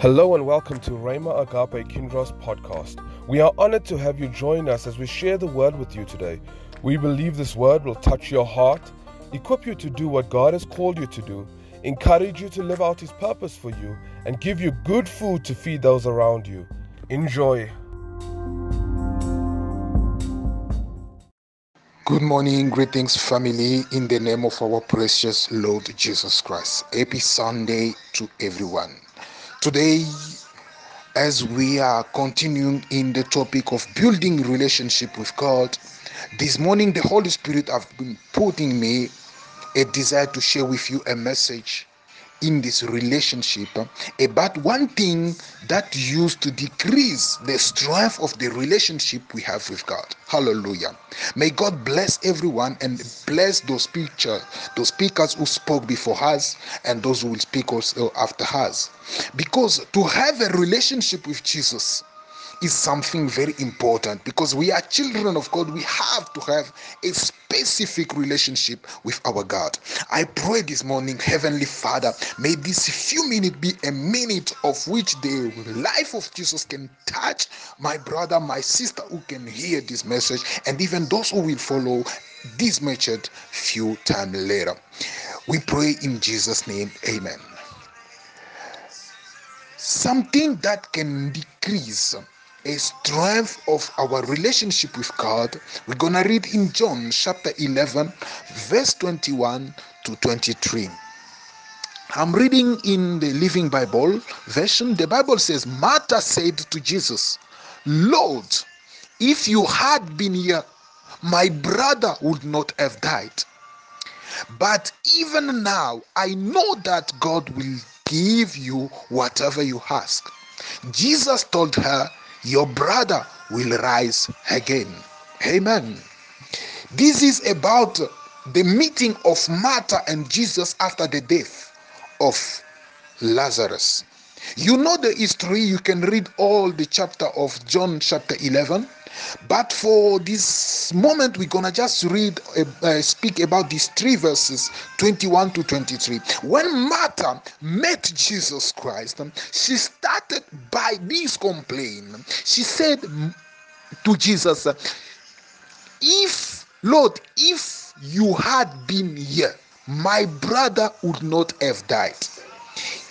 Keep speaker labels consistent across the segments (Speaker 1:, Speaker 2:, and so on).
Speaker 1: Hello and welcome to Rhema Agape Kindros podcast. We are honored to have you join us as we share the word with you today. We believe this word will touch your heart, equip you to do what God has called you to do, encourage you to live out His purpose for you, and give you good food to feed those around you. Enjoy.
Speaker 2: Good morning, greetings, family, in the name of our precious Lord Jesus Christ. Happy Sunday to everyone. Today, as we are continuing in the topic of building relationship with God, this morning the Holy Spirit have been putting me a desire to share with you a message in this relationship eh, about one thing that used to decrease the strength of the relationship we have with God. Hallelujah. May God bless everyone and bless those speakers, those speakers who spoke before us and those who will speak also after us. Because to have a relationship with Jesus is something very important because we are children of God. We have to have a specific relationship with our God. I pray this morning, Heavenly Father, may this few minutes be a minute of which the life of Jesus can touch my brother, my sister who can hear this message, and even those who will follow this message few time later. We pray in Jesus' name, Amen. Something that can decrease a strength of our relationship with God. We're going to read in John chapter 11, verse 21 to 23. I'm reading in the Living Bible version. The Bible says, Martha said to Jesus, Lord, if you had been here, my brother would not have died. But even now, I know that God will give you whatever you ask. Jesus told her, Your brother will rise again. Amen. This is about the meeting of Martha and Jesus after the death of Lazarus. You know the history, you can read all the chapter of John chapter 11. But for this moment, we're gonna just read, uh, uh, speak about these three verses 21 to 23. When Martha met Jesus Christ, she started by this complaint. She said to Jesus, If, Lord, if you had been here, my brother would not have died.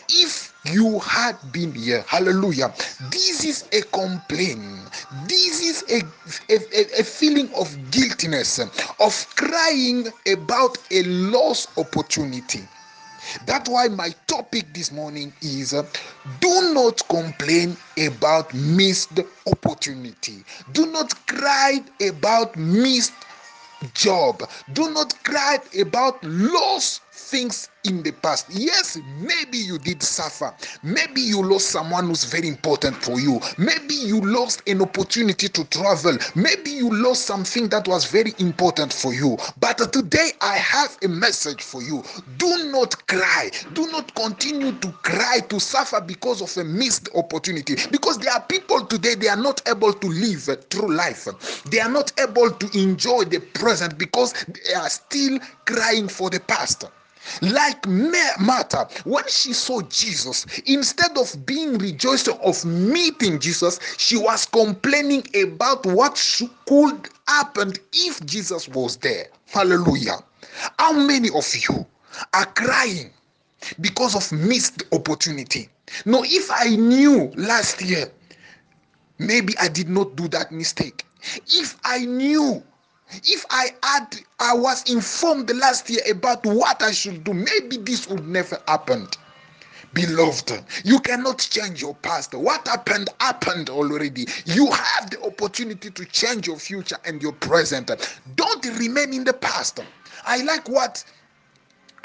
Speaker 2: If you had been here, hallelujah. This is a complaint. This is a, a, a feeling of guiltiness, of crying about a lost opportunity. That's why my topic this morning is uh, do not complain about missed opportunity. Do not cry about missed job. Do not cry about lost things in the past. Yes, maybe you did suffer. Maybe you lost someone who's very important for you. Maybe you lost an opportunity to travel. Maybe you lost something that was very important for you. But today I have a message for you. Do not cry. Do not continue to cry, to suffer because of a missed opportunity. Because there are people today, they are not able to live through life. They are not able to enjoy the present because they are still crying for the past. Like Martha, when she saw Jesus, instead of being rejoiced of meeting Jesus, she was complaining about what could happen if Jesus was there. Hallelujah. How many of you are crying because of missed opportunity? No, if I knew last year, maybe I did not do that mistake. If I knew if I had, I was informed last year about what I should do, maybe this would never happened. Beloved, you cannot change your past. What happened, happened already. You have the opportunity to change your future and your present. Don't remain in the past. I like what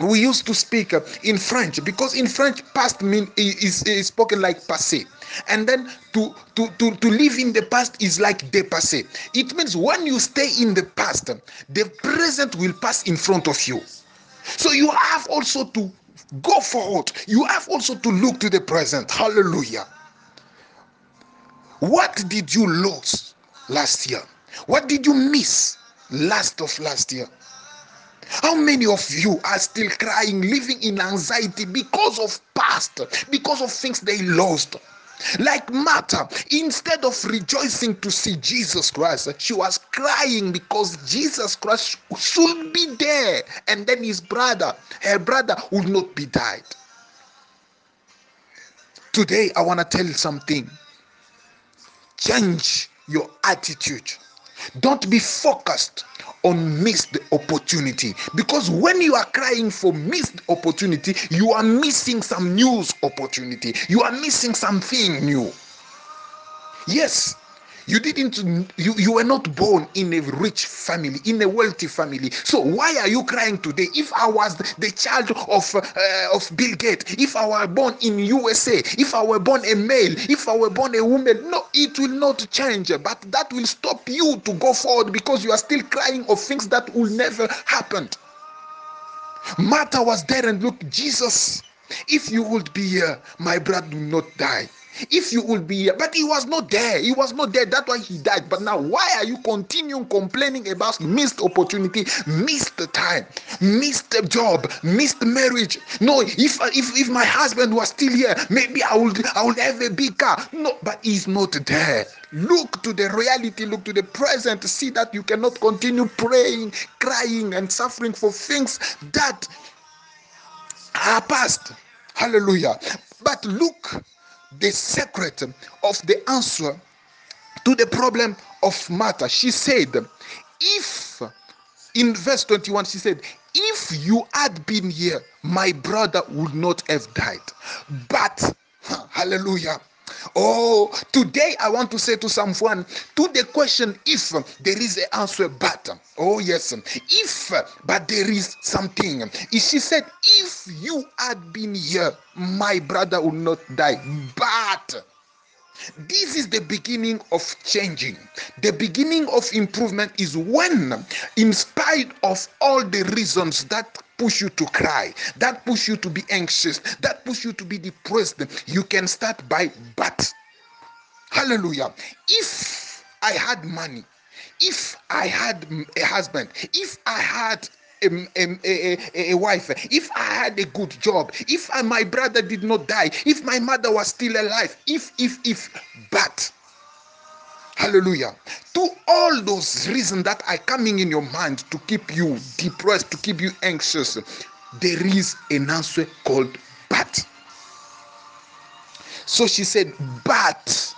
Speaker 2: we used to speak uh, in French because in French, past mean is, is spoken like passé. And then to to to to live in the past is like dépassé. It means when you stay in the past the present will pass in front of you. So you have also to go forward. You have also to look to the present. Hallelujah. What did you lose last year? What did you miss last of last year How many of you are still crying, living in anxiety because of past, because of things they lost? Like Martha, instead of rejoicing to see Jesus Christ, she was crying because Jesus Christ should be there, and then his brother, her brother, would not be died. Today, I want to tell you something. Change your attitude. Don't be focused on missed opportunity because when you are crying for missed opportunity, you are missing some news opportunity. You are missing something new. Yes, you didn't you, you were not born in a rich family in a wealthy family. So why are you crying today? If i was the child of uh, of bill gates if i were born in usa if i were born a male if i were born a woman no it will not change. But that will stop you to go forward because you are still crying of things that will never happen. Martha was there and look jesus if you would be here my brother will not die if you would be here but he was not there. He was not there. That's why he died. But now why are you continuing complaining about missed opportunity missed time missed job missed marriage? No if if if my husband was still here maybe i would i would have a big car. No but he's not there. Look to the reality. Look to the present. See that you cannot continue praying crying and suffering for things that are past. Hallelujah. But look the secret of the answer to the problem of Martha. She said, If, in verse 21, she said, If you had been here, my brother would not have died. But, hallelujah. Oh, today I want to say to someone to the question if there is an answer, but oh, yes, if but there is something. She said, If you had been here, my brother would not die, this is the beginning of changing. The beginning of improvement is when, in spite of all the reasons that push you to cry, that push you to be anxious, that push you to be depressed, you can start by but. Hallelujah. If I had money, if I had a husband, if I had a, a, a, wife, if I had a good job, if I, my brother did not die, if my mother was still alive, if, if, if, but. Hallelujah. To all those reasons that are coming in your mind to keep you depressed, to keep you anxious, there is an answer called but. So she said, but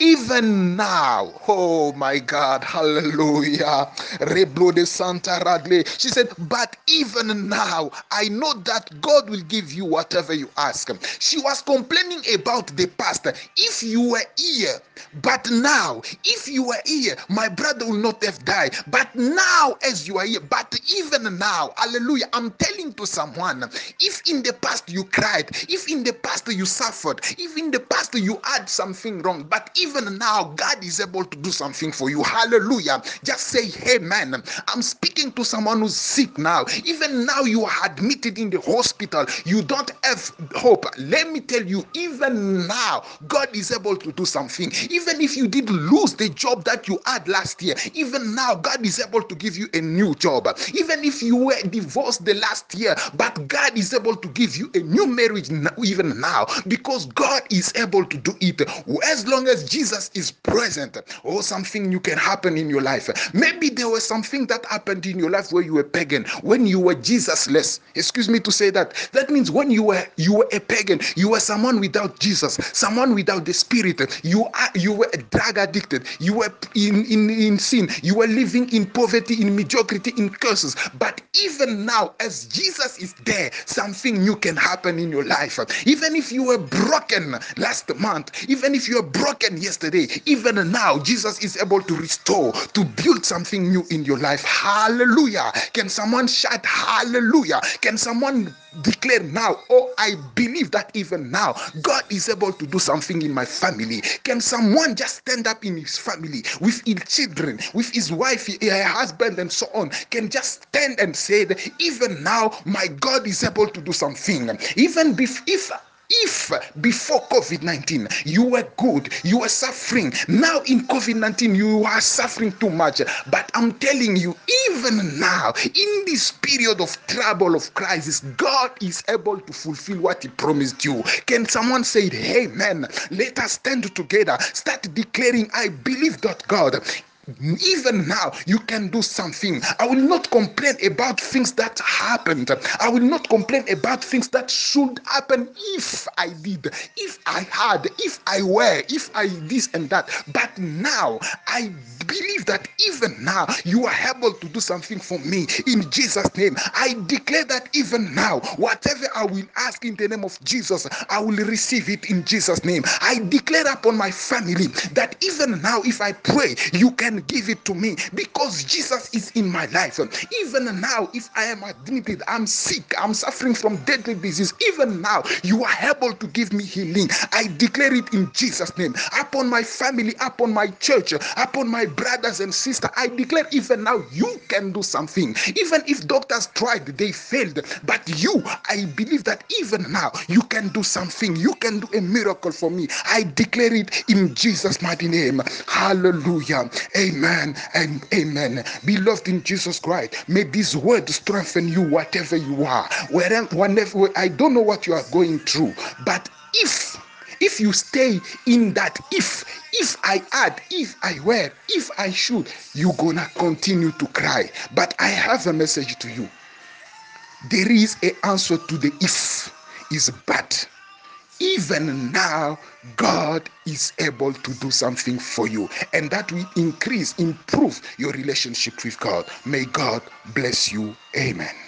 Speaker 2: even now. Oh my God, hallelujah. Santa Ragle. She said, But even now, I know that God will give you whatever you ask. She was complaining about the past. If you were here, but now, if you were here, my brother will not have died. But now, as you are here, but even now, hallelujah, I'm telling to someone, if in the past you cried, if in the past you suffered, if in the past you had something wrong, but if even now, God is able to do something for you. Hallelujah. Just say, Hey, man, I'm speaking to someone who's sick now. Even now, you are admitted in the hospital. You don't have hope. Let me tell you, even now, God is able to do something. Even if you did lose the job that you had last year, even now, God is able to give you a new job. Even if you were divorced the last year, but God is able to give you a new marriage even now because God is able to do it as long as Jesus is present, or something new can happen in your life. Maybe there was something that happened in your life where you were pagan, when you were Jesusless. Excuse me to say that. That means when you were you were a pagan, you were someone without Jesus, someone without the Spirit. You are you were a drug addicted. You were in in in sin. You were living in poverty, in mediocrity, in curses. But even now, as Jesus is there, something new can happen in your life. Even if you were broken last month, even if you were broken yesterday, even now, Jesus is able to restore, to build something new in your life. Hallelujah. Can someone shout hallelujah? Can someone declare now, oh, I believe that even now, God is able to do something in my family? Can someone just stand up in his family with his children, with his wife, her husband, and so on? Can just stand and say even now, my God is able to do something. Even if if before COVID 19 you were good, you were suffering, now in COVID 19 you are suffering too much. But I'm telling you, even now, in this period of trouble, of crisis, God is able to fulfill what He promised you. Can someone say, Hey, man, let us stand together, start declaring, I believe that God even now you can do something. I will not complain about things that happened. I will not complain about things that should happen if i did if i had if i were if i this and that. But now i believe that even now you are able to do something for me. In jesus name i declare that even now whatever i will ask in the name of jesus i will receive it in jesus name. I declare upon my family that even now if i pray you can give it to me because Jesus is in my life. Even now, if I am admitted, I'm sick, I'm suffering from deadly disease, even now, you are able to give me healing. I declare it in Jesus' name upon my family, upon my church, upon my brothers and sisters. I declare even now, you can do something. Even if doctors tried, they failed. But you, I believe that even now, you can do something. You can do a miracle for me. I declare it in Jesus' mighty name. Hallelujah. Amen and amen. Beloved in Jesus Christ, may this word strengthen you whatever you are. Wherever, whenever, I don't know what you are going through, but if if you stay in that if if i add if i were if i should you gonna continue to cry but i have a message to you there is a answer to the if is but even now god is able to do something for you and that will increase improve your relationship with god. May god bless you. Amen